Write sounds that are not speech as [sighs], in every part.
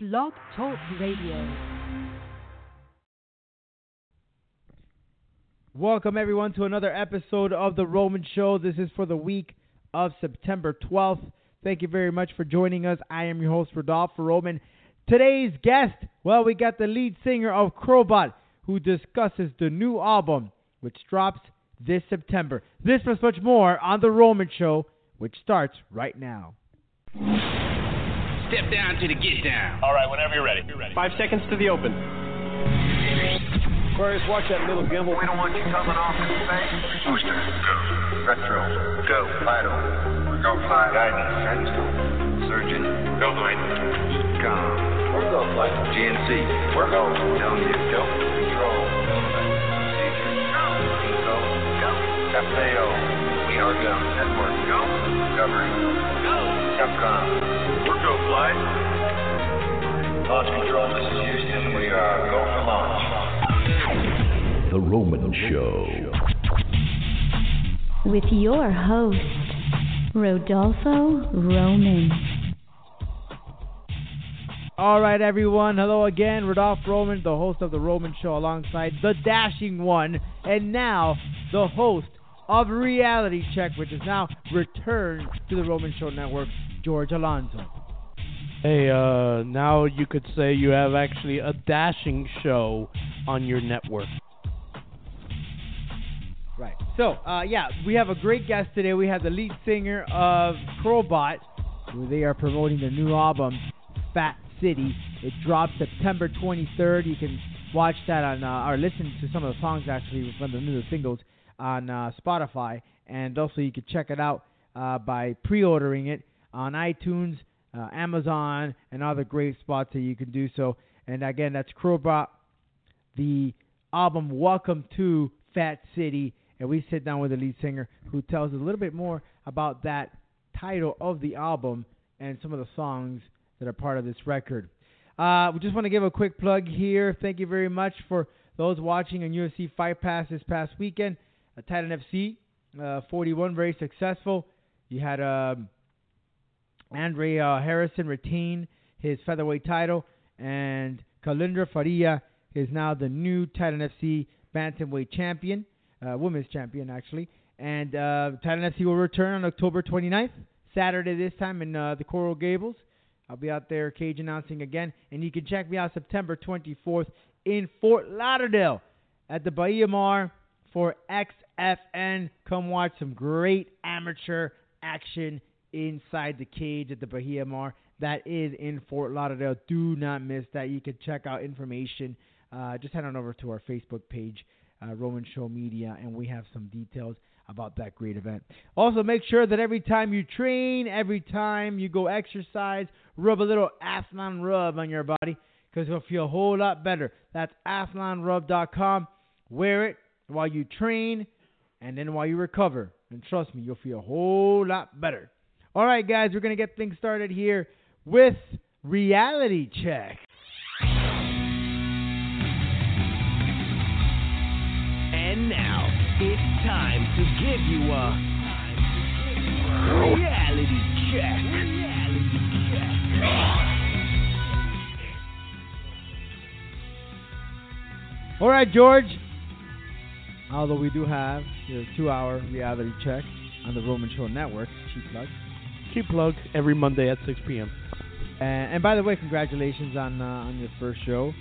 Blog Talk Radio. Welcome, everyone, to another episode of The Roman Show. This is for the week of September 12th. Thank you very much for joining us. I am your host, Rodolfo Roman. Today's guest, well, we got the lead singer of Crobot, who discusses the new album, which drops this September. This plus much more on The Roman Show, which starts right now. Step down to the get down. All right, whenever you're ready. You're ready. Five seconds to the open. Aquarius, watch that little gimbal. We don't want you coming off in space. Booster, go. Retro, Go. Vital, Go fly. Guidance, Sandstone, Surgeon, Go flight. Com, We're go flight. GNC, We're going. W, go. telling you, Go. Control, Procedure, Eco, Capteo. We Are Go, Network, Go. Discovery, Go. Capcom, We're go flight. Launch Control, this is Houston. We are go for launch. The Roman Show. with your host, Rodolfo Roman. All right, everyone. Hello again. Rodolfo Roman, the host of The Roman Show, alongside the dashing one, and now the host of Reality Check, which is now returned to The Roman Show Network, George Alonso. Hey, uh, now you could say you have actually a dashing show on your network. Right. So, uh, yeah, we have a great guest today. We have the lead singer of Crobot, who they are promoting their new album, Fat City. It drops September 23rd. You can watch that on, uh, or listen to some of the songs actually from the new singles on uh, Spotify. And also, you can check it out uh, by pre ordering it on iTunes, uh, Amazon, and other great spots that you can do so. And again, that's Crobot the album Welcome to Fat City, and we sit down with the lead singer who tells us a little bit more about that title of the album and some of the songs that are part of this record. Uh, we just want to give a quick plug here. Thank you very much for those watching on UFC Fight Pass this past weekend. Uh, Titan FC uh, 41, very successful. You had um, Andre uh, Harrison retained his featherweight title, and Kalindra Faria is now the new Titan FC bantamweight champion, uh, women's champion actually. And uh, Titan FC will return on October 29th, Saturday this time in uh, the Coral Gables. I'll be out there cage announcing again, and you can check me out September 24th in Fort Lauderdale at the Bahia Mar for XFN. Come watch some great amateur action inside the cage at the Bahia Mar. That is in Fort Lauderdale. Do not miss that. You can check out information. Uh, just head on over to our Facebook page, uh, Roman Show Media, and we have some details about that great event. Also, make sure that every time you train, every time you go exercise, rub a little Athlon Rub on your body because you'll feel a whole lot better. That's athlonrub.com. Wear it while you train and then while you recover. And trust me, you'll feel a whole lot better. All right, guys, we're going to get things started here with Reality Check. And now it's time to give you a reality check. Reality All right, George. Although we do have your two-hour reality check on the Roman Show Network, cheap plug. Cheap plug every Monday at 6 p.m. And, and by the way, congratulations on uh, on your first show.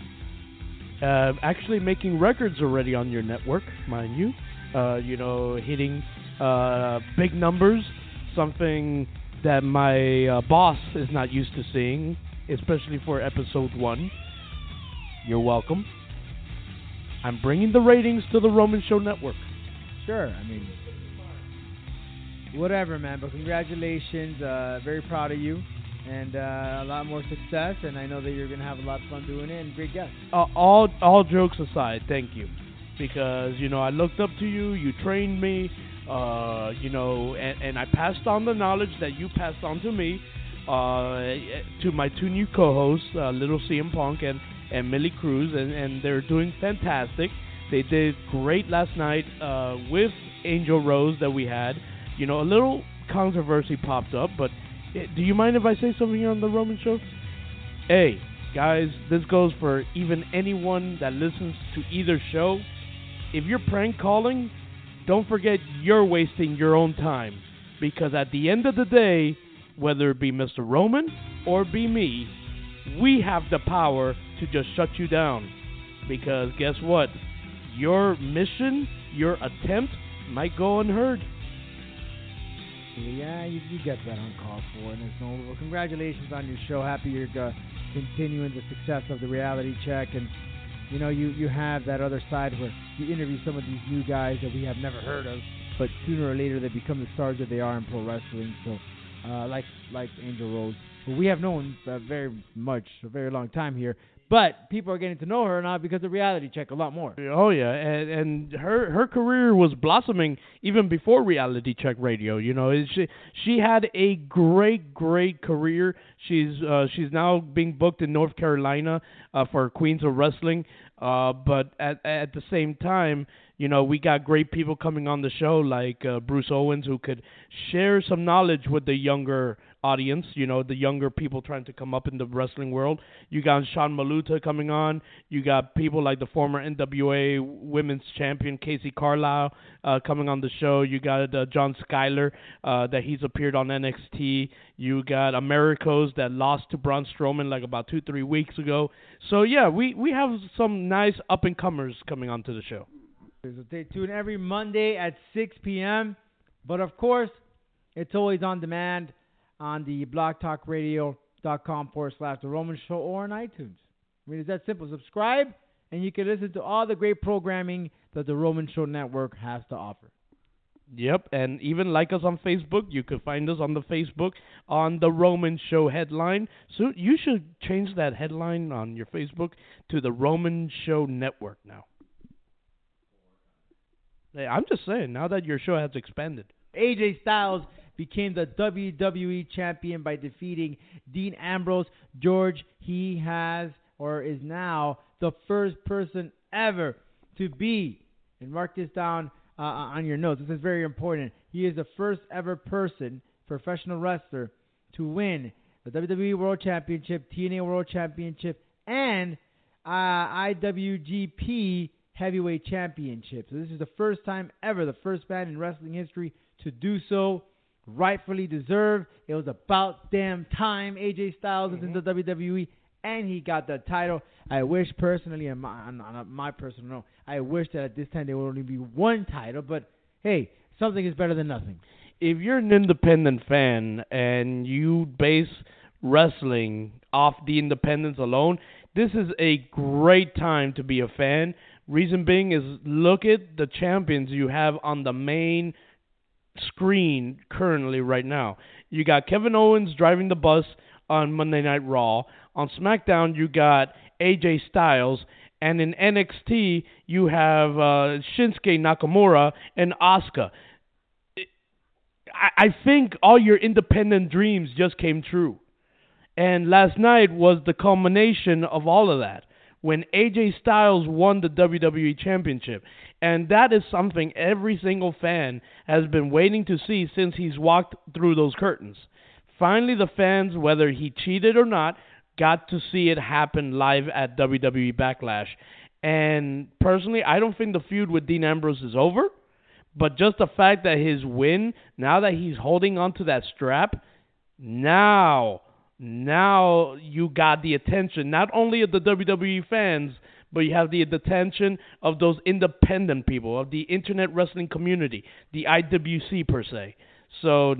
Uh, actually making records already on your network, mind you. Uh, you know, hitting uh, big numbers, something that my uh, boss is not used to seeing, especially for episode one. You're welcome. I'm bringing the ratings to the Roman Show Network. Sure, I mean, whatever, man. But congratulations. Uh, very proud of you, and uh, a lot more success. And I know that you're gonna have a lot of fun doing it. And great guests. Uh, all all jokes aside, thank you, because you know I looked up to you. You trained me. Uh, you know, and, and I passed on the knowledge that you passed on to me, uh, to my two new co-hosts, uh, Little CM Punk and and Millie Cruz, and, and they're doing fantastic. They did great last night uh, with Angel Rose that we had. You know, a little controversy popped up, but eh, do you mind if I say something here on the Roman show? Hey, guys, this goes for even anyone that listens to either show. If you're prank calling, don't forget you're wasting your own time because at the end of the day, whether it be Mr. Roman or be me, we have the power to just shut you down. Because guess what? Your mission, your attempt might go unheard. Yeah, you, you get that uncalled for, and there's no. Well, congratulations on your show. Happy you're uh, continuing the success of the reality check, and you know you you have that other side where you interview some of these new guys that we have never heard of, but sooner or later they become the stars that they are in pro wrestling. So, uh, like like Angel Rose, who we have known uh, very much a very long time here, but people are getting to know her now because of reality check a lot more. Oh yeah, and and her her career was blossoming even before Reality Check Radio. You know, she she had a great great career. She's uh, she's now being booked in North Carolina uh, for Queens of Wrestling. Uh, but at at the same time, you know, we got great people coming on the show like uh, Bruce Owens who could share some knowledge with the younger audience, you know, the younger people trying to come up in the wrestling world. You got Sean Maluta coming on. You got people like the former NWA Women's Champion Casey Carlisle uh, coming on the show. You got uh, John Skyler uh, that he's appeared on NXT. You got Americos that lost to Braun Strowman like about two three weeks ago. So yeah, we we have some nice up and comers coming onto the show. So stay tuned every Monday at 6 p.m. But of course, it's always on demand on the blogtalkradio.com forward slash The Roman Show or on iTunes. I mean, it's that simple. Subscribe, and you can listen to all the great programming that The Roman Show Network has to offer. Yep, and even like us on Facebook. You can find us on the Facebook on the Roman Show headline. So you should change that headline on your Facebook to the Roman Show Network now. I'm just saying, now that your show has expanded. AJ Styles became the WWE champion by defeating Dean Ambrose. George, he has or is now the first person ever to be, and mark this down uh, on your notes. This is very important. He is the first ever person, professional wrestler, to win the WWE World Championship, TNA World Championship, and uh, IWGP Heavyweight Championship. So this is the first time ever, the first man in wrestling history to do so. Rightfully deserved. It was about damn time AJ Styles is in the mm-hmm. WWE and he got the title. I wish personally, on my, on, my personal note, I wish that at this time there would only be one title. But hey, something is better than nothing. If you're an independent fan and you base wrestling off the independence alone, this is a great time to be a fan. Reason being is look at the champions you have on the main screen currently right now. You got Kevin Owens driving the bus on Monday Night Raw. On SmackDown, you got AJ Styles. And in NXT, you have uh, Shinsuke Nakamura and Asuka. I, I think all your independent dreams just came true. And last night was the culmination of all of that when AJ Styles won the WWE Championship. And that is something every single fan has been waiting to see since he's walked through those curtains. Finally, the fans, whether he cheated or not, got to see it happen live at WWE Backlash. And personally, I don't think the feud with Dean Ambrose is over. But just the fact that his win, now that he's holding onto that strap, now, now you got the attention not only of the WWE fans, but you have the, attention of those independent people, of the internet wrestling community, the IWC per se. So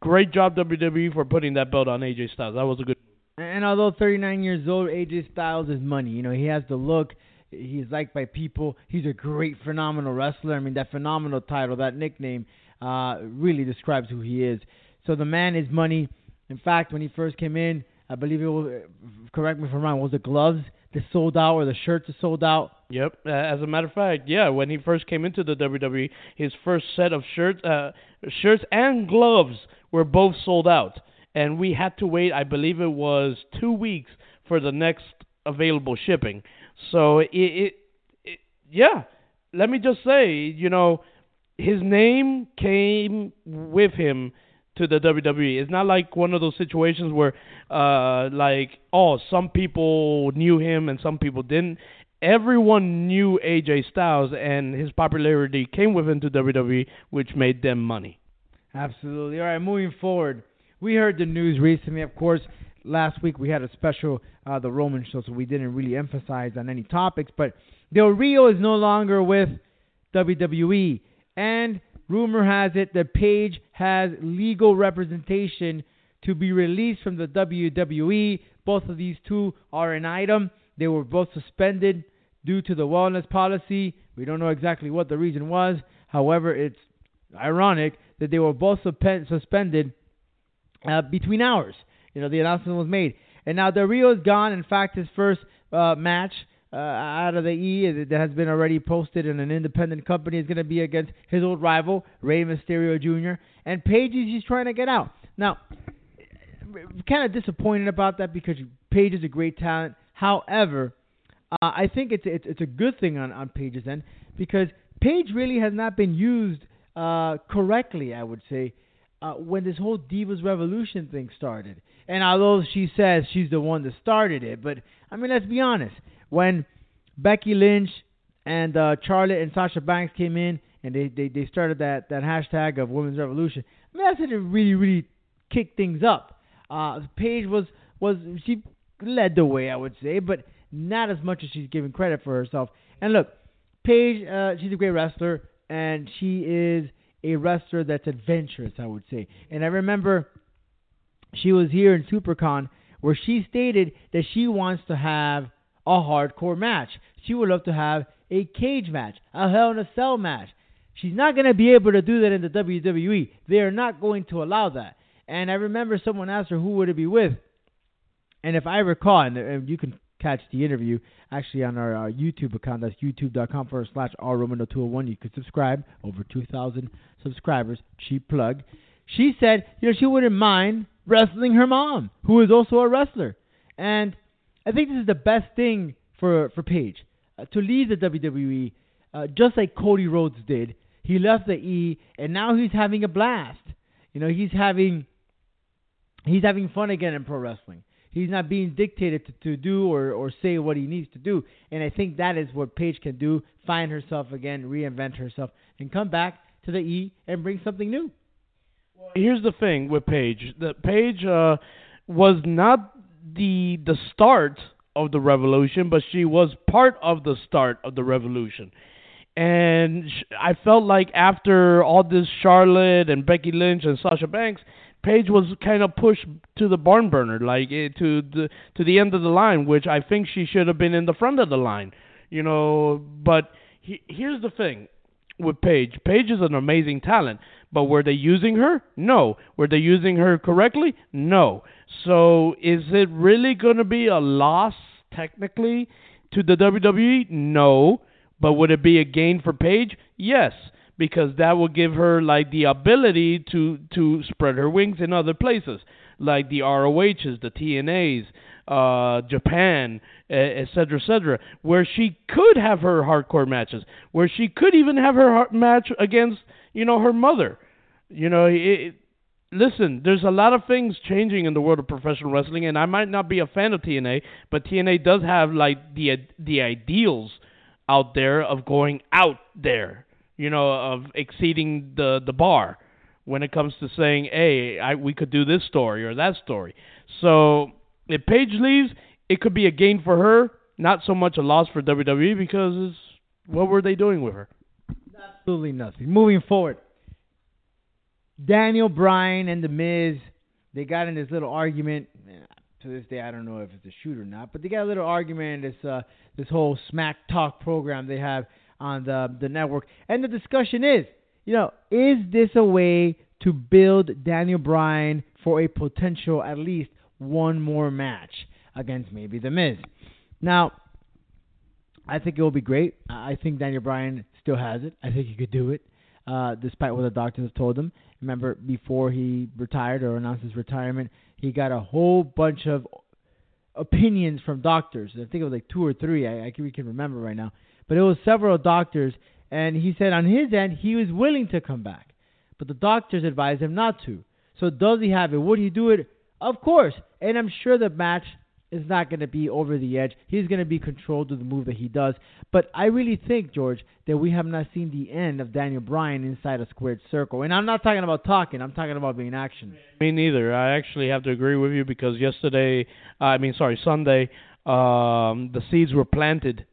great job WWE for putting that belt on AJ Styles. That was a good. And although 39 years old, AJ Styles is money. You know, he has the look. He's liked by people. He's a great, phenomenal wrestler. I mean, that phenomenal title, that nickname, uh, really describes who he is. So the man is money. In fact, when he first came in, I believe it was. Correct me if I'm wrong. Was the gloves that sold out or the shirts that sold out? Yep. Uh, as a matter of fact, yeah, when he first came into the WWE, his first set of shirts, uh, shirts and gloves were both sold out, and we had to wait. I believe it was two weeks for the next available shipping. So it, it, it yeah. Let me just say, you know, his name came with him to the WWE. It's not like one of those situations where, uh, like, oh, some people knew him and some people didn't. Everyone knew AJ Styles, and his popularity came with him to WWE, which made them money. Absolutely. All right, moving forward, we heard the news recently. Of course, last week we had a special uh, the Roman show, so we didn't really emphasize on any topics. But Del Rio is no longer with WWE, and rumor has it that Paige has legal representation to be released from the WWE. Both of these two are an item. They were both suspended due to the wellness policy. We don't know exactly what the reason was. However, it's ironic that they were both suspended uh, between hours. You know, the announcement was made. And now Del Rio is gone. In fact, his first uh, match uh, out of the E that has been already posted in an independent company is going to be against his old rival, Rey Mysterio Jr. And Paige is he's trying to get out. Now, kind of disappointed about that because Paige is a great talent. However, uh, I think it's, it's it's a good thing on on Paige's end because Paige really has not been used uh, correctly. I would say uh, when this whole Divas Revolution thing started. And although she says she's the one that started it, but I mean, let's be honest. When Becky Lynch and uh, Charlotte and Sasha Banks came in and they, they, they started that, that hashtag of Women's Revolution, I mean, that's it really, really kicked things up. Uh, Paige was, was, she led the way, I would say, but not as much as she's giving credit for herself. And look, Paige, uh, she's a great wrestler, and she is a wrestler that's adventurous, I would say. And I remember she was here in SuperCon where she stated that she wants to have a hardcore match. She would love to have a cage match, a Hell in a Cell match. She's not going to be able to do that in the WWE. They are not going to allow that. And I remember someone asked her who would it be with. And if I recall, and uh, you can catch the interview actually on our, our YouTube account. That's youtube.com forward slash rromano201. You can subscribe. Over 2,000 subscribers. Cheap plug. She said, you know, she wouldn't mind wrestling her mom, who is also a wrestler. And I think this is the best thing for for Paige uh, to leave the WWE, uh, just like Cody Rhodes did. He left the E, and now he's having a blast. You know, he's having he's having fun again in pro wrestling. He's not being dictated to, to do or, or say what he needs to do. And I think that is what Paige can do find herself again, reinvent herself, and come back to the E and bring something new. Here's the thing with Paige. The Paige uh, was not the the start of the revolution, but she was part of the start of the revolution. And I felt like after all this Charlotte and Becky Lynch and Sasha Banks, Paige was kind of pushed to the barn burner, like eh, to the to the end of the line, which I think she should have been in the front of the line, you know. But he, here's the thing with Paige. Paige is an amazing talent, but were they using her? No. Were they using her correctly? No. So is it really going to be a loss technically to the WWE? No. But would it be a gain for Paige? Yes because that will give her like the ability to to spread her wings in other places, like the ROHs, the TNAs, uh, Japan, etc., etc., where she could have her hardcore matches, where she could even have her match against you know her mother. You know, it, it, listen, there's a lot of things changing in the world of professional wrestling, and I might not be a fan of TNA, but TNA does have like the the ideals out there of going out there you know, of exceeding the the bar when it comes to saying, "Hey, I, we could do this story or that story." So if Paige leaves, it could be a gain for her, not so much a loss for WWE because what were they doing with her? Absolutely nothing. Moving forward, Daniel Bryan and The Miz, they got in this little argument. To this day, I don't know if it's a shoot or not, but they got a little argument in this uh, this whole Smack Talk program they have on the the network. And the discussion is, you know, is this a way to build Daniel Bryan for a potential at least one more match against maybe The Miz? Now, I think it will be great. I think Daniel Bryan still has it. I think he could do it, uh, despite what the doctors told him. Remember, before he retired or announced his retirement, he got a whole bunch of opinions from doctors. I think it was like two or three. I, I can, we can remember right now but it was several doctors, and he said on his end he was willing to come back, but the doctors advised him not to. So does he have it? Would he do it? Of course. And I'm sure the match is not going to be over the edge. He's going to be controlled to the move that he does. But I really think, George, that we have not seen the end of Daniel Bryan inside a squared circle. And I'm not talking about talking. I'm talking about being action. Me neither. I actually have to agree with you because yesterday, I mean, sorry, Sunday, um, the seeds were planted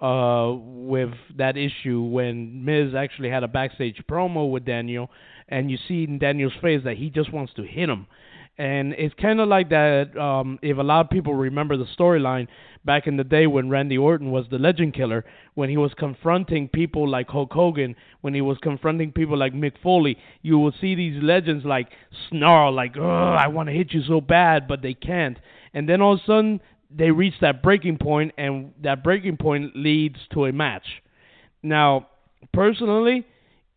uh, with that issue when Miz actually had a backstage promo with Daniel, and you see in Daniel's face that he just wants to hit him. And it's kind of like that. Um, if a lot of people remember the storyline back in the day when Randy Orton was the Legend Killer, when he was confronting people like Hulk Hogan, when he was confronting people like Mick Foley, you will see these legends like snarl, like, "Oh, I want to hit you so bad," but they can't. And then all of a sudden, they reach that breaking point, and that breaking point leads to a match. Now, personally,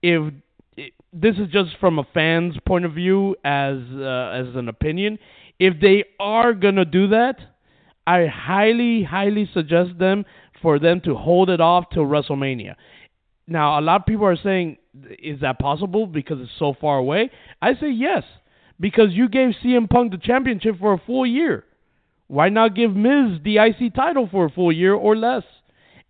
if this is just from a fan's point of view as uh, as an opinion. If they are gonna do that, I highly highly suggest them for them to hold it off till WrestleMania. Now, a lot of people are saying, is that possible because it's so far away? I say yes, because you gave CM Punk the championship for a full year. Why not give Miz the IC title for a full year or less?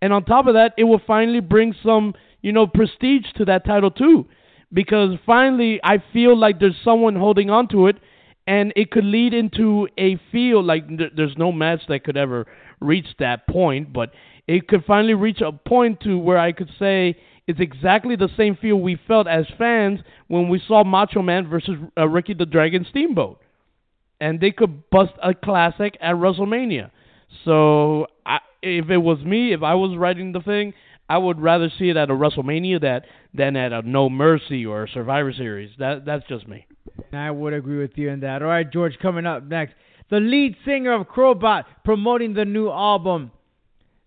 And on top of that, it will finally bring some, you know, prestige to that title too because finally I feel like there's someone holding on to it, and it could lead into a feel like th- there's no match that could ever reach that point, but it could finally reach a point to where I could say it's exactly the same feel we felt as fans when we saw Macho Man versus uh, Ricky the Dragon Steamboat, and they could bust a classic at WrestleMania. So I, if it was me, if I was writing the thing, I would rather see it at a WrestleMania that than at a No Mercy or Survivor Series. That that's just me. I would agree with you in that. All right, George, coming up next, the lead singer of Crobot promoting the new album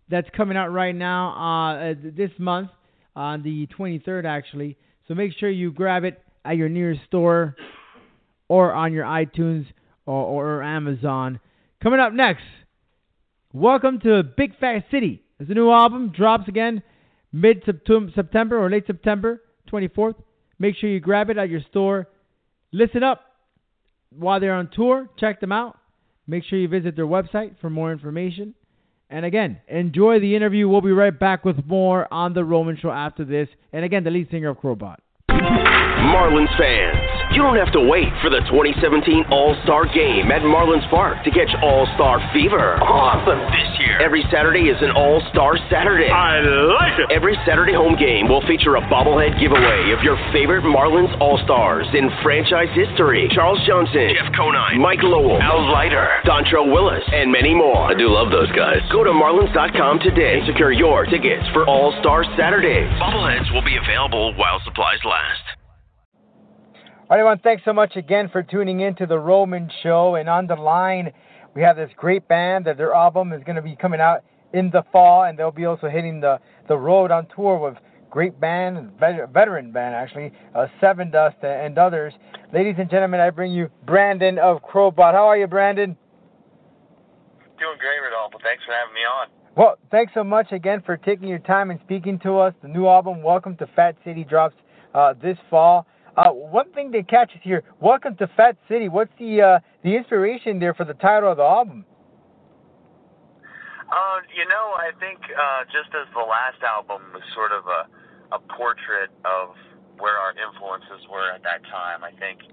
that's coming out right now uh, this month on the 23rd, actually. So make sure you grab it at your nearest store or on your iTunes or, or Amazon. Coming up next, welcome to Big Fat City. As the new album drops again mid September or late September 24th. Make sure you grab it at your store. Listen up while they're on tour. Check them out. Make sure you visit their website for more information. And again, enjoy the interview. We'll be right back with more on The Roman Show after this. And again, the lead singer of Crobot. Marlins fans. You don't have to wait for the 2017 All Star Game at Marlins Park to catch All Star Fever. Awesome this year. Every Saturday is an All Star Saturday. I like it. Every Saturday home game will feature a bobblehead giveaway of your favorite Marlins All Stars in franchise history. Charles Johnson, Jeff Conine, Mike Lowell, Al Leiter, Dontrelle Willis, and many more. I do love those guys. Go to Marlins.com today and secure your tickets for All Star Saturdays. Bobbleheads will be available while supplies last. All right, everyone, thanks so much again for tuning in to the Roman Show. And on the line, we have this great band that their album is going to be coming out in the fall, and they'll be also hitting the, the road on tour with great band, veteran band actually, uh, Dust and others. Ladies and gentlemen, I bring you Brandon of Crobot. How are you, Brandon? Doing great, Rodolfo. Thanks for having me on. Well, thanks so much again for taking your time and speaking to us. The new album, Welcome to Fat City, drops uh, this fall. Uh, one thing that catches here, welcome to Fat City. What's the uh, the inspiration there for the title of the album? Uh, you know, I think uh, just as the last album was sort of a a portrait of where our influences were at that time, I think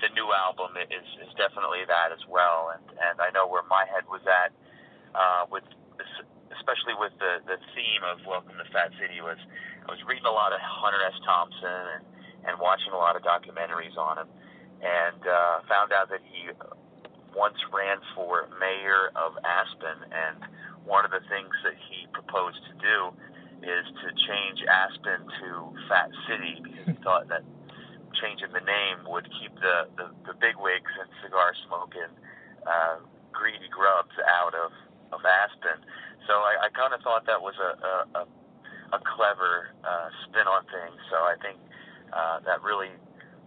the new album is is definitely that as well. And and I know where my head was at uh, with especially with the the theme of Welcome to Fat City was I was reading a lot of Hunter S. Thompson and and watching a lot of documentaries on him, and uh, found out that he once ran for mayor of Aspen, and one of the things that he proposed to do is to change Aspen to Fat City because he [laughs] thought that changing the name would keep the the, the bigwigs and cigar smoking uh, greedy grubs out of of Aspen. So I, I kind of thought that was a a, a, a clever uh, spin on things. So I think uh, that really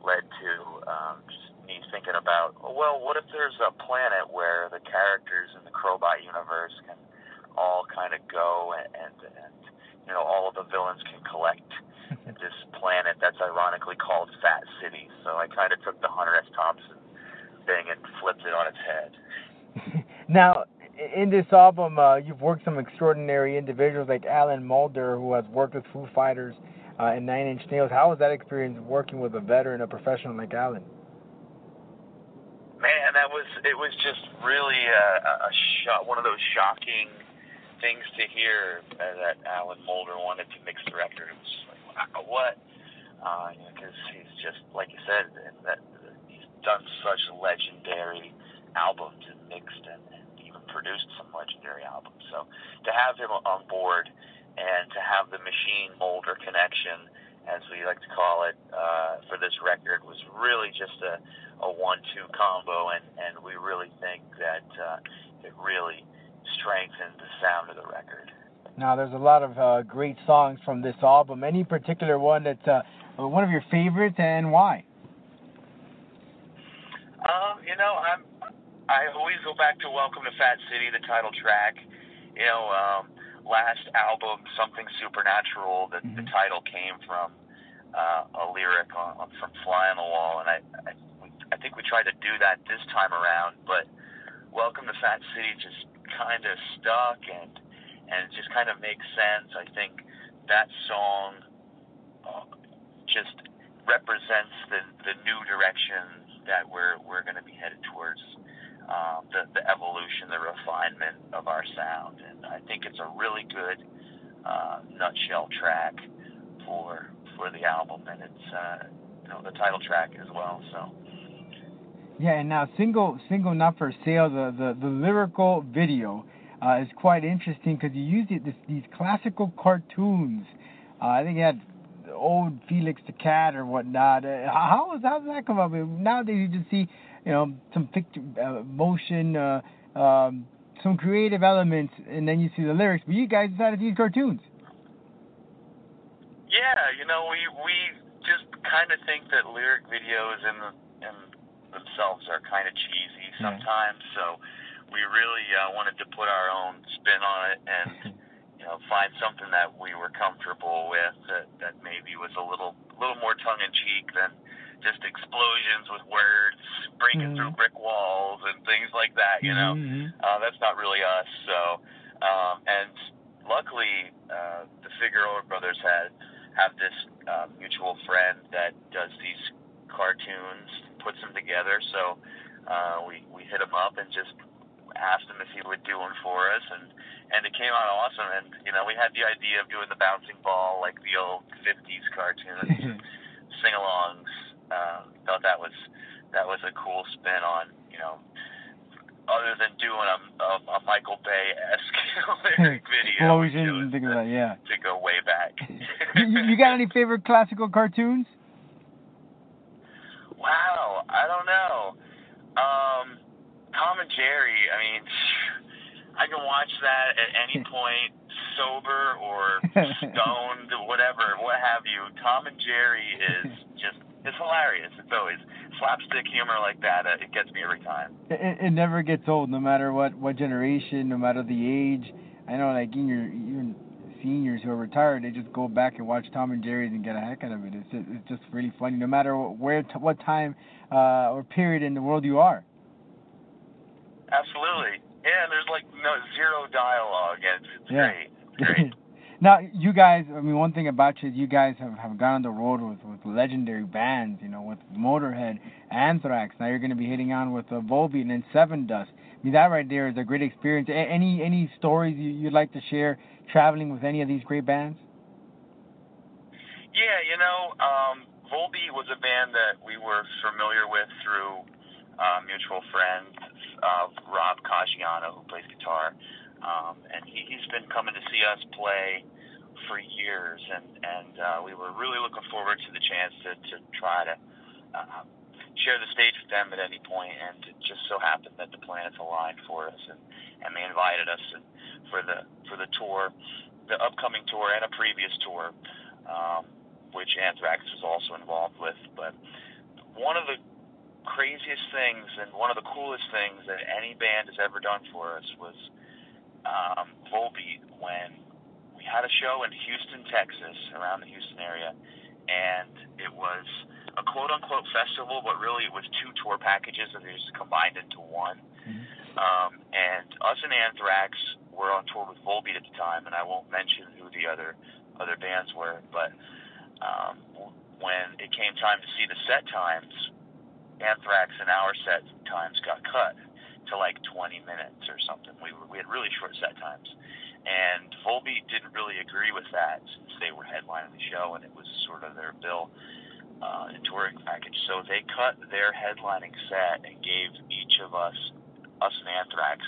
led to um, just me thinking about, well, what if there's a planet where the characters in the Crobot universe can all kind of go and, and, and you know all of the villains can collect [laughs] this planet that's ironically called Fat City. So I kind of took the Hunter S. Thompson thing and flipped it on its head. [laughs] now, in this album, uh, you've worked some extraordinary individuals like Alan Moulder, who has worked with Foo Fighters uh, and Nine Inch Nails. How was that experience working with a veteran, a professional like Alan? Man, that was it was just really a, a shot, one of those shocking things to hear uh, that Alan Moulder wanted to mix the record. It was just like, wow, what? Because uh, he's just like you said, that he's done such legendary albums and mixed and, and even produced some legendary albums. So to have him on board and to have the machine Moulder connection, as we like to call it, uh, for this record was really just a a one-two combo, and and we really think that uh, it really strengthened the sound of the record. Now, there's a lot of uh, great songs from this album. Any particular one that's uh, one of your favorites, and why? Um, you know, I'm I always go back to Welcome to Fat City, the title track. You know, um, last album, Something Supernatural, the, mm-hmm. the title came from uh, a lyric on, on from Fly on the Wall, and I, I I think we tried to do that this time around, but Welcome to Fat City just kind of stuck and and it just kind of makes sense. I think that song uh, just represents the the new direction that we're we're going to be headed towards. Um, the the evolution, the refinement of our sound, and I think it's a really good uh, nutshell track for for the album, and it's uh, you know the title track as well. So yeah, and now single single not for sale. The the, the lyrical video uh, is quite interesting because you use it, this, these classical cartoons. Uh, I think you had old Felix the Cat or whatnot. Uh, how was how does that come up? I mean, nowadays you just see you know some picture uh, motion, uh, um, some creative elements, and then you see the lyrics. But you guys decided to use cartoons. Yeah, you know we we just kind of think that lyric videos and and themselves are kind of cheesy sometimes. Mm. So we really uh, wanted to put our own spin on it and [laughs] you know find something that we were comfortable with that, that maybe was a little little more tongue in cheek than just explosions with words breaking mm. through brick walls and things like that. You know, mm-hmm. uh, that's not really us. So um, and luckily uh, the Figueroa brothers had have this uh, mutual friend that does these cartoons puts them together. So uh, we we hit him up and just asked him if he would do one for us, and and it came out awesome. And you know, we had the idea of doing the bouncing ball like the old '50s cartoons, [laughs] sing-alongs. Uh, thought that was that was a cool spin on you know. Other than doing a, a, a Michael Bay esque lyric [laughs] video, Explosion, think of that, yeah. To go way back. [laughs] you, you got any favorite classical cartoons? Wow, I don't know. Um, Tom and Jerry. I mean, [sighs] I can watch that at any [laughs] point, sober or stoned, whatever, what have you. Tom and Jerry is just it's hilarious. It's always slapstick humor like that. Uh, it gets me every time. It, it never gets old, no matter what what generation, no matter the age. I know, like in your even seniors who are retired, they just go back and watch Tom and Jerry's and get a heck out of it. It's just, it's just really funny, no matter where, what time uh, or period in the world you are. Absolutely. Yeah, there's like no zero dialogue. It's, it's yeah. great. great. [laughs] now, you guys, I mean, one thing about you, you guys have, have gone on the road with, with legendary bands, you know, with Motorhead, Anthrax. Now you're going to be hitting on with uh, Volbeat and then Sevendust. I mean, that right there is a great experience. A- any any stories you, you'd like to share traveling with any of these great bands? Yeah, you know, um, Volbeat was a band that we were familiar with through uh, mutual friends of Rob Caggiano, who plays guitar, um, and he, he's been coming to see us play for years, and and uh, we were really looking forward to the chance to to try to uh, share the stage with them at any point, and it just so happened that the planets aligned for us, and and they invited us and for the for the tour, the upcoming tour and a previous tour, um, which Anthrax was also involved with. But one of the craziest things and one of the coolest things that any band has ever done for us was um, Volbeat when we had a show in Houston, Texas, around the Houston area, and it was a quote unquote festival, but really it was two tour packages that they just combined into one. Um, and us and Anthrax were on tour with Volbeat at the time, and I won't mention who the other other bands were, but um, when it came time to see the set times, Anthrax and our set times got cut to like 20 minutes or something. We were, we had really short set times, and Volbeat didn't really agree with that since they were headlining the show and it was sort of their bill uh, and touring package. So they cut their headlining set and gave each of us, us and Anthrax,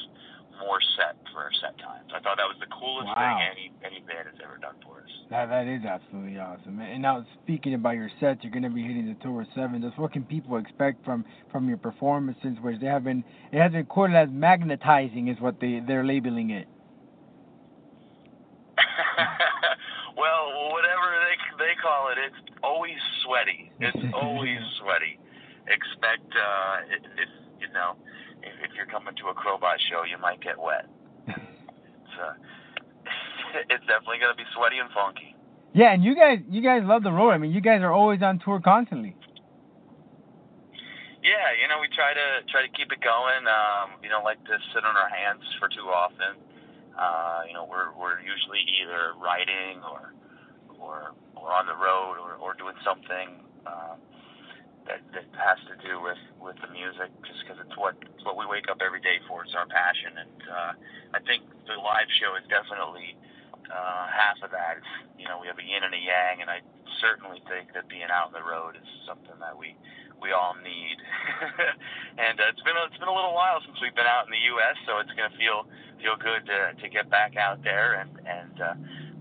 more set for our set times. I thought that was the coolest Wow. thing any any band has ever done for us. That that is absolutely awesome. And now speaking about your sets, you're going to be hitting the tour Sevendust what can people expect from from your performances? Which they have been, it has been quoted as magnetizing, is what they they're labeling it. [laughs] well, whatever they they call it, it's always sweaty. It's [laughs] always sweaty. Expect uh, if, if you know if, if you're coming to a Crobot show, you might get wet. [laughs] It's uh, [laughs] it's definitely gonna be sweaty and funky. Yeah, and you guys you guys love the road. I mean, you guys are always on tour constantly. Yeah, you know, we try to try to keep it going. Um, we don't like to sit on our hands for too often. Uh, you know, we're we're usually either writing or or or on the road or, or doing something uh, that that has to do with with the music, just because it's what it's what we wake up every day for. It's our passion, and uh, I think the live show is definitely uh, half of that. It's, you know, we have a yin and a yang, and I certainly think that being out on the road is something that we we all need. [laughs] and uh, it's been a, it's been a little while since we've been out in the U.S., so it's gonna feel feel good to to get back out there and and uh,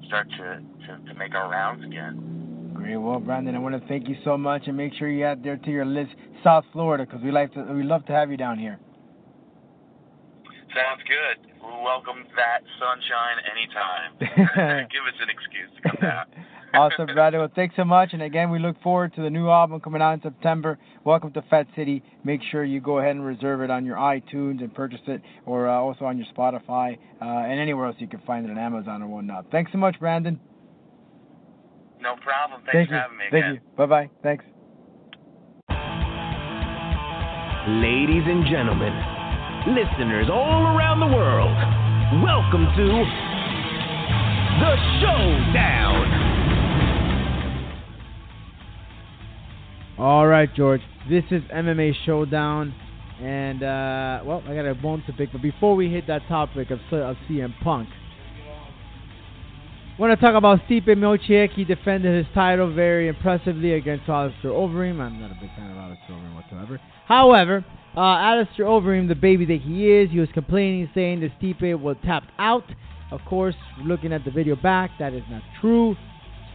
start to, to to make our rounds again. Great. Well, Brandon, I want to thank you so much, and make sure you add there to your list South Florida, because we like to we love to have you down here. Sounds good. We welcome that sunshine anytime. [laughs] [laughs] Give us an excuse to come down. [laughs] awesome, Brandon. Well, thanks so much. And again, we look forward to the new album coming out in September. Welcome to Fat City. Make sure you go ahead and reserve it on your iTunes and purchase it, or uh, also on your Spotify uh, and anywhere else you can find it on Amazon or whatnot. Thanks so much, Brandon. No problem. Thanks Thank for you. having me Thank again. you. Bye bye. Thanks. Ladies and gentlemen, listeners all around the world, welcome to the Showdown. All right, George. This is MMA Showdown, and uh, well, I got a bone to pick. But before we hit that topic of, of CM Punk, want to talk about Stipe Miocic. He defended his title very impressively against Alistair Overeem. I'm not a big fan of Alistair Overeem whatsoever. However, uh, Alistair Overeem, the baby that he is, he was complaining, saying that Stipe was tapped out. Of course, looking at the video back, that is not true.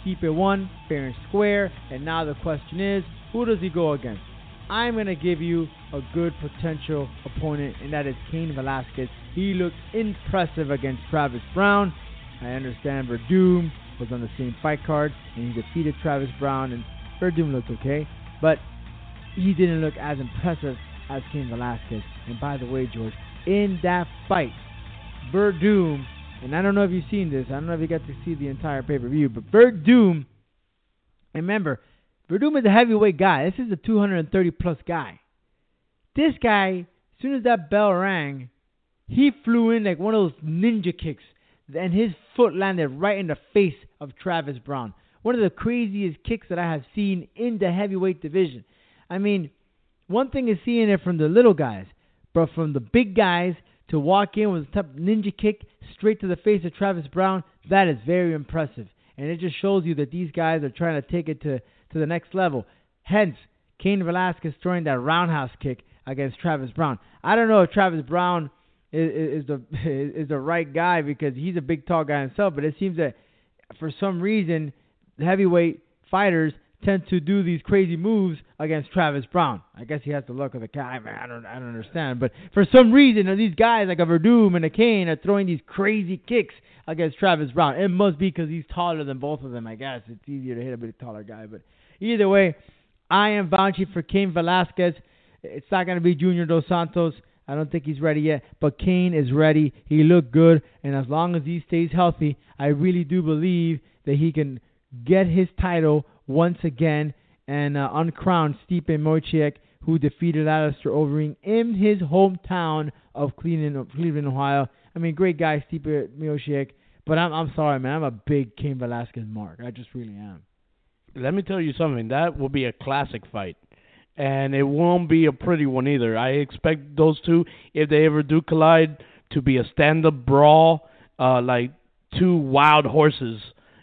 Stipe won, fair and square. And now the question is, who does he go against? I'm going to give you a good potential opponent, and that is Cain Velasquez. He looked impressive against Travis Browne. I understand Werdum was on the same fight card, and he defeated Travis Browne, and Werdum looked okay, but he didn't look as impressive as Cain Velasquez. And by the way, George, in that fight, Werdum, and I don't know if you've seen this, I don't know if you got to see the entire pay per view, but Werdum, remember, Werdum is a heavyweight guy. This is a 230 plus guy. This guy, as soon as that bell rang, he flew in like one of those ninja kicks, and his foot landed right in the face of Travis Browne. One of the craziest kicks that I have seen in the heavyweight division. I mean, one thing is seeing it from the little guys, but from the big guys to walk in with a type ninja kick straight to the face of Travis Browne, that is very impressive. And it just shows you that these guys are trying to take it to, to the next level. Hence, Cain Velasquez throwing that roundhouse kick against Travis Browne. I don't know if Travis Browne is, the [laughs] is the right guy because he's a big tall guy himself, but it seems that for some reason heavyweight fighters tend to do these crazy moves against Travis Browne. I guess he has the luck of the guy. Man, I don't, I don't understand. But for some reason, these guys like a Werdum and a Cain are throwing these crazy kicks against Travis Browne. It must be because he's taller than both of them. I guess it's easier to hit a bit taller guy. But either way, I am vouching for Cain Velasquez. It's not going to be Junior Dos Santos. I don't think he's ready yet, but Cain is ready. He looked good, and as long as he stays healthy, I really do believe that he can get his title once again and uh, uncrown Stipe Miocic, who defeated Alistair Overeem in his hometown of Cleveland, Cleveland, Ohio. I mean, great guy, Stipe Miocic, but I'm I'm sorry, man. I'm a big Cain Velasquez mark. I just really am. Let me tell you something. That will be a classic fight. And it won't be a pretty one either. I expect those two, if they ever do collide, to be a stand-up brawl, uh, like two wild horses.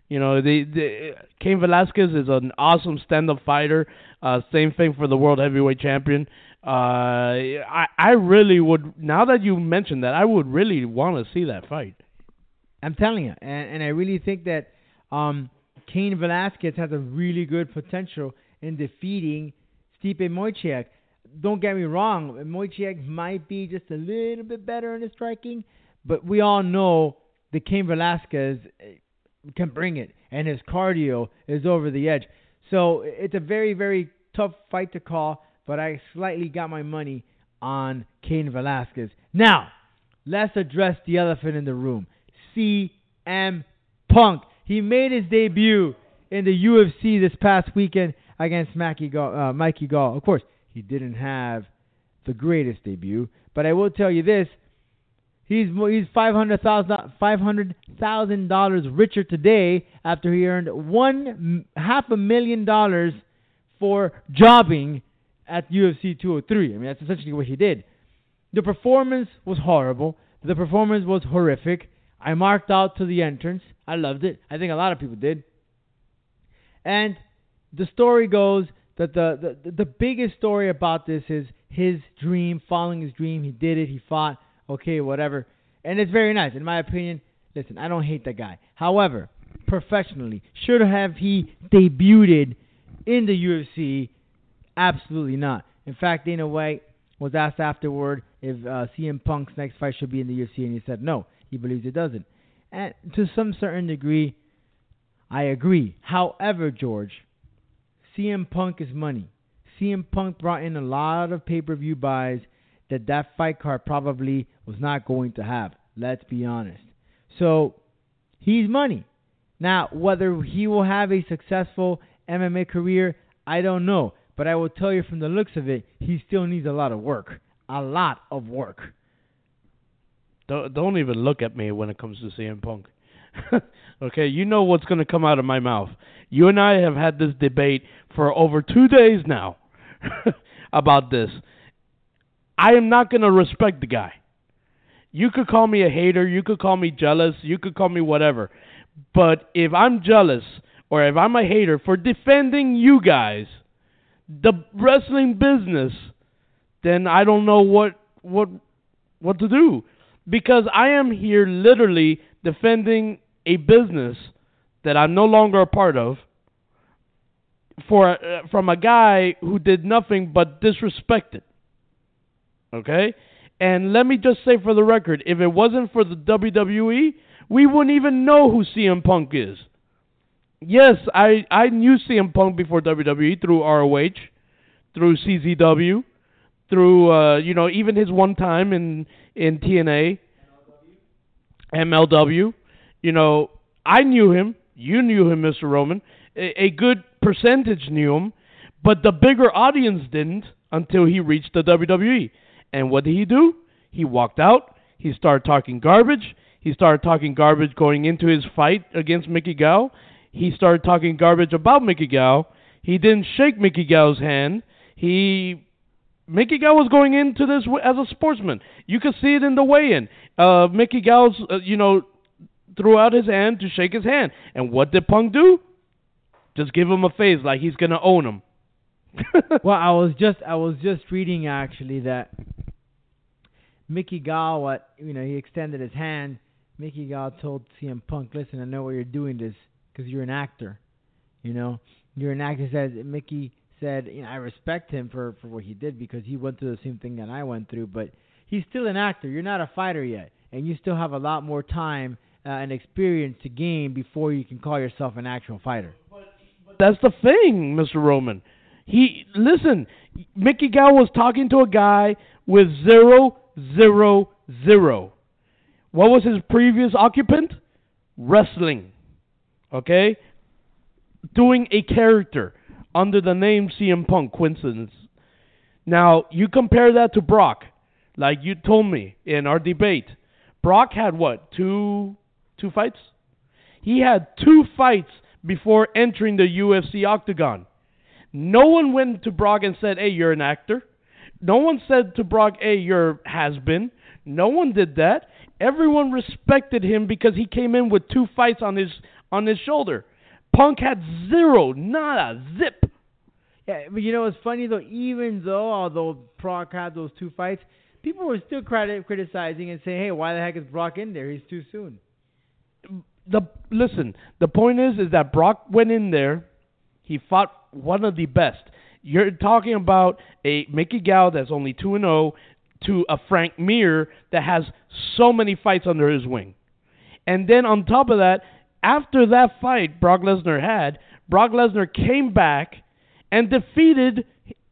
You know, the, the Cain Velasquez is an awesome stand-up fighter. Uh, same thing for the world heavyweight champion. Uh, I I really would. Now that you mentioned that, I would really want to see that fight. I'm telling you, and, and I really think that um, Cain Velasquez has a really good potential in defeating Stipe Miocic. Don't get me wrong, Miocic might be just a little bit better in his striking, but we all know that Cain Velasquez eh, can bring it, and his cardio is over the edge. So it's a very, very tough fight to call, but I slightly got my money on Cain Velasquez. Now, let's address the elephant in the room. CM Punk. He made his debut in the UFC this past weekend against Mickey Gall. Uh, Mickey Gall. Of course, he didn't have the greatest debut, but I will tell you this: he's he's five hundred thousand five hundred thousand dollars richer today after he earned one half a million dollars for jobbing at UFC 203. I mean, that's essentially what he did. The performance was horrible. The performance was horrific. I marked out to the entrance. I loved it. I think a lot of people did. And the story goes that the, the the biggest story about this is his dream, following his dream. He did it. He fought. Okay, whatever. And it's very nice, in my opinion. Listen, I don't hate the guy. However, professionally, should have he debuted in the UFC? Absolutely not. In fact, Dana White was asked afterward if uh, CM Punk's next fight should be in the UFC, and he said no. He believes it doesn't. And to some certain degree, I agree. However, George, CM Punk is money. CM Punk brought in a lot of pay-per-view buys that that fight card probably was not going to have. Let's be honest. So he's money. Now, whether he will have a successful MMA career, I don't know. But I will tell you from the looks of it, he still needs a lot of work. A lot of work. Don't don't even look at me when it comes to CM Punk. [laughs] okay, you know what's going to come out of my mouth. You and I have had this debate for over two days now [laughs] about this. I am not going to respect the guy. You could call me a hater, you could call me jealous, you could call me whatever. But if I'm jealous or if I'm a hater for defending you guys, the wrestling business, then I don't know what what what to do because I am here literally defending a business that I'm no longer a part of for uh, from a guy who did nothing but disrespect it. Okay? And let me just say for the record, if it wasn't for the WWE, we wouldn't even know who CM Punk is. Yes, I I knew CM Punk before WWE through ROH, through CZW, through uh, you know even his one time in in TNA, MLW. You know, I knew him. You knew him, Mr. Roman. A, a good percentage knew him, but the bigger audience didn't until he reached the WWE. And what did he do? He walked out. He started talking garbage. He started talking garbage going into his fight against Mickey Gall. He started talking garbage about Mickey Gall. He didn't shake Mickey Gall's hand. He Mickey Gall was going into this as a sportsman. You could see it in the weigh-in. Uh, Mickey Gall's, uh, you know, threw out his hand to shake his hand. And what did Punk do? Just give him a face like he's gonna own him. [laughs] well, I was just I was just reading actually that Mickey Gall, what you know, he extended his hand. Mickey Gall told CM Punk, "Listen, I know why you're doing this because you're an actor. You know, you're an actor." Said Mickey said, you know, I respect him for for what he did because he went through the same thing that I went through, but he's still an actor. You're not a fighter yet, and you still have a lot more time uh, and experience to gain before you can call yourself an actual fighter. That's the thing, Mr. Roman. He listen, Mickey Gall was talking to a guy with zero zero, zero. What was his previous occupant? Wrestling. Okay? Doing a character under the name CM Punk. Coincidence. Now, you compare that to Brock, like you told me in our debate. Brock had what? Two two fights? He had two fights before entering the UFC octagon. No one went to Brock and said, "Hey, you're an actor." No one said to Brock, "Hey, you're has been." No one did that. Everyone respected him because he came in with two fights on his on his shoulder. Punk had zero, not a zip. Yeah, but you know what's funny though? Even though, although Brock had those two fights, people were still criti- criticizing and saying, "Hey, why the heck is Brock in there? He's too soon." The listen, the point is, is that Brock went in there. He fought one of the best. You're talking about a Mickey Gall that's only two and zero to a Frank Mir that has so many fights under his wing. And then on top of that, after that fight Brock Lesnar had, Brock Lesnar came back and defeated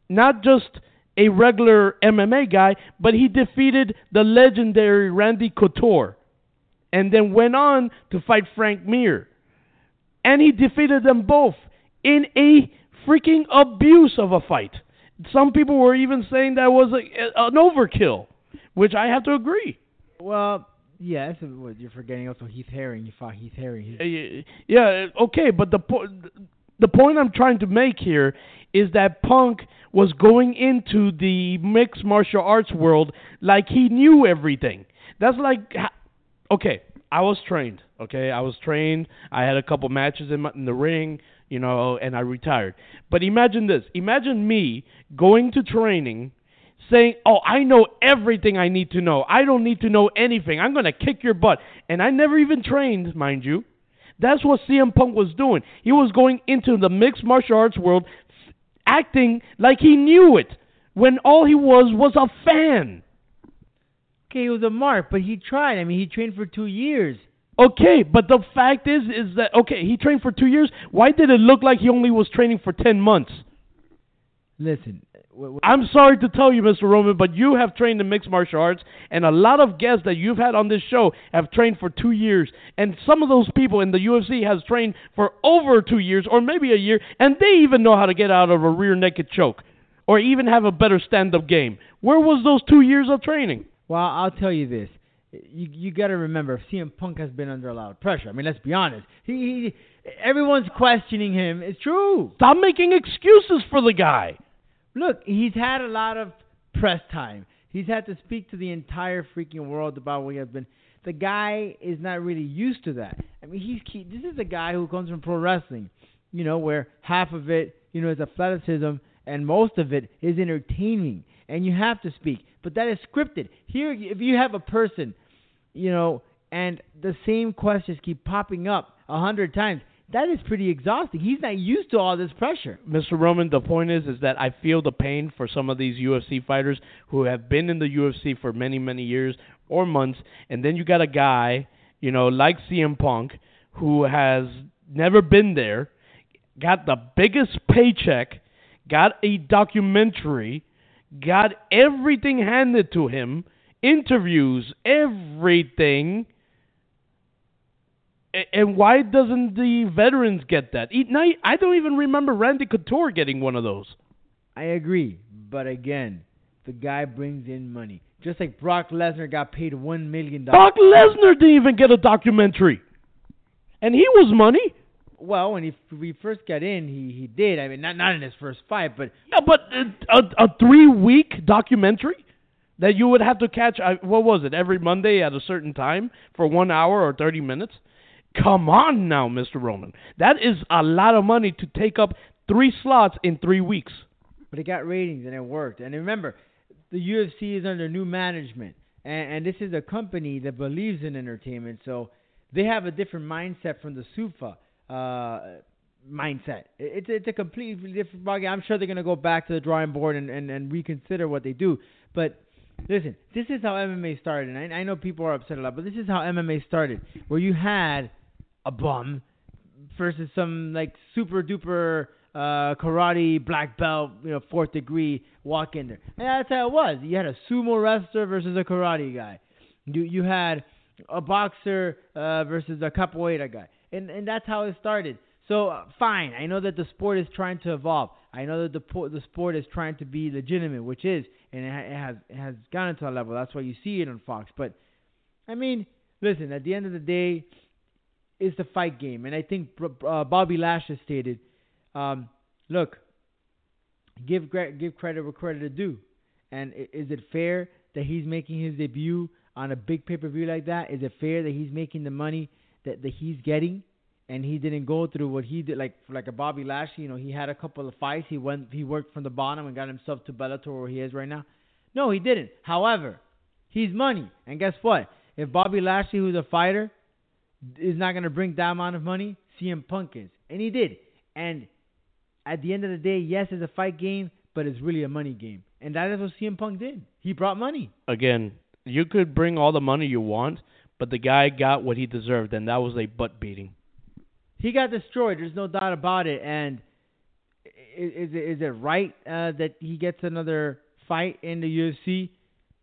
not just a regular MMA guy, but he defeated the legendary Randy Couture and then went on to fight Frank Mir. And he defeated them both in a freaking abuse of a fight. Some people were even saying that was a, an overkill, which I have to agree. Well, yes, what you're forgetting also Heath Herring. You fought Heath Herring. He's- Uh, Yeah, okay, but the po- the point I'm trying to make here is that Punk was going into the mixed martial arts world like he knew everything. That's like okay, I was trained, okay? I was trained. I had a couple matches in, my, in the ring, you know, and I retired. But imagine this. Imagine me going to training saying, "Oh, I know everything I need to know. I don't need to know anything. I'm to kick your butt." And I never even trained, mind you. That's what CM Punk was doing. He was going into the mixed martial arts world acting like he knew it when all he was was a fan. Okay, he was a mark, but he tried. I mean, he trained for two years. Okay, but the fact is is that okay, he trained for 2 years. Why did it look like he only was training for 10 months? Listen, wh- wh- I'm sorry to tell you, Mr. Roman, but you have trained in mixed martial arts, and a lot of guests that you've had on this show have trained for two years, and some of those people in the UFC has trained for over two years, or maybe a year, and they even know how to get out of a rear naked choke, or even have a better stand-up game. Where was those two years of training? Well, I'll tell you this. You you got to remember, CM Punk has been under a lot of pressure. I mean, let's be honest. He, he everyone's questioning him. It's true. Stop making excuses for the guy. Look, he's had a lot of press time. He's had to speak to the entire freaking world about what he has been. The guy is not really used to that. I mean, he's key. This is a guy who comes from pro wrestling, you know, where half of it, you know, is athleticism and most of it is entertaining, and you have to speak. But that is scripted. Here, if you have a person, you know, and the same questions keep popping up a hundred times, that is pretty exhausting. He's not used to all this pressure. Mr. Roman, the point is is that I feel the pain for some of these UFC fighters who have been in the UFC for many, many years or months, and then you got a guy, you know, like CM Punk, who has never been there, got the biggest paycheck, got a documentary, got everything handed to him, interviews, everything. And why doesn't the veterans get that? I don't even remember Randy Couture getting one of those. I agree, but again, the guy brings in money. Just like Brock Lesnar got paid one million dollars. Brock Lesnar didn't even get a documentary, and he was money. Well, when he we first got in, he he did. I mean, not not in his first fight, but Yeah, but a, a three week documentary that you would have to catch. uh, What was it? Every Monday at a certain time for one hour or thirty minutes. Come on now, Mr. Roman. That is a lot of money to take up three slots in three weeks. but it got ratings and it worked. And remember, the UFC is under new management, and, and this is a company that believes in entertainment, so they have a different mindset from the Zuffa uh, mindset. It's it's a completely different ballgame. I'm sure they're gonna go back to the drawing board and, and, and reconsider what they do. But listen, this is how MMA started. And I, I know people are upset a lot, but this is how MMA started, where you had a bum versus some like super duper uh, karate black belt, you know, fourth degree, walk in there. And that's how it was. You had a sumo wrestler versus a karate guy. You you had a boxer uh, versus a capoeira guy, and and that's how it started. So uh, fine, I know that the sport is trying to evolve. I know that the po- the sport is trying to be legitimate, which is, and it, ha- it has it has gotten to a level. That's why you see it on Fox. But I mean, listen, at the end of the day, it's the fight game, and I think uh, Bobby Lashley stated, um, "Look, give give credit where credit is due, and is it fair that he's making his debut on a big pay per view like that? Is it fair that he's making the money that that he's getting?" and he didn't go through what he did, like like a Bobby Lashley. You know, he had a couple of fights. He went, he worked from the bottom and got himself to Bellator where he is right now. No, he didn't. However, he's money, and guess what? If Bobby Lashley, who's a fighter, is not gonna bring that amount of money, CM Punk is, and he did. And at the end of the day, yes, it's a fight game, but it's really a money game, and that is what CM Punk did. He brought money. Again, you could bring all the money you want, but the guy got what he deserved, and that was a butt beating. he got destroyed. There's no doubt about it. And is, is it right uh, that he gets another fight in the UFC?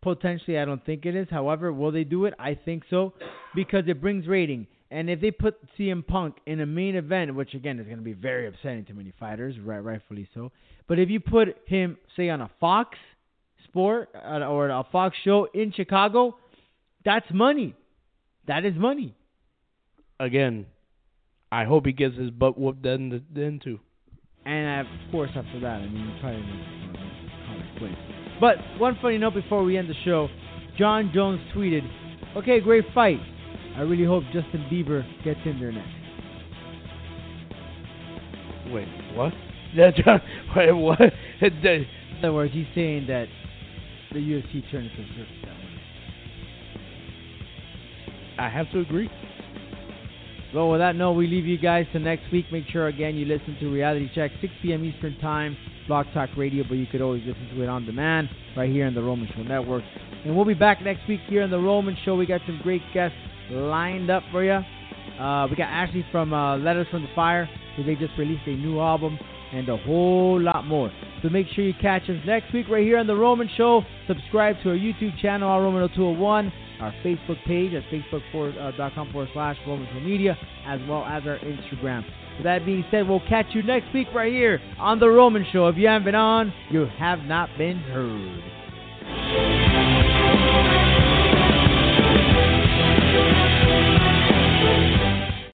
Potentially, I don't think it is. However, will they do it? I think so because it brings rating. And if they put CM Punk in a main event, which again is going to be very upsetting to many fighters, right, rightfully so. But if you put him, say, on a Fox Sport uh, or a Fox show in Chicago, that's money. That is money. Again, I hope he gets his butt whooped then then too. And of course, after that, I mean, probably call it. But one funny note before we end the show, Jon Jones tweeted, "Okay, great fight. I really hope Justin Bieber gets in there next." Wait, what? [laughs] Yeah, Jon. Wait, what? [laughs] In other words, he's saying that the UFC turned into a circus that. I have to agree. Well, with that note, we leave you guys to next week. Make sure again you listen to Reality Check 6 p.m. Eastern Time, Blog Talk Radio, but you could always listen to it on demand right here on the Roman Show Network. And we'll be back next week here on the Roman Show. We got some great guests lined up for you. Uh, we got Ashley from uh, Letters from the Fire, who they just released a new album, and a whole lot more. So make sure you catch us next week right here on the Roman Show. Subscribe to our YouTube channel, our Roman 201 our Facebook page at facebook.com uh, forward slash Roman Show Media, as well as our Instagram. With that being said, we'll catch you next week right here on The Roman Show. If you haven't been on, you have not been heard.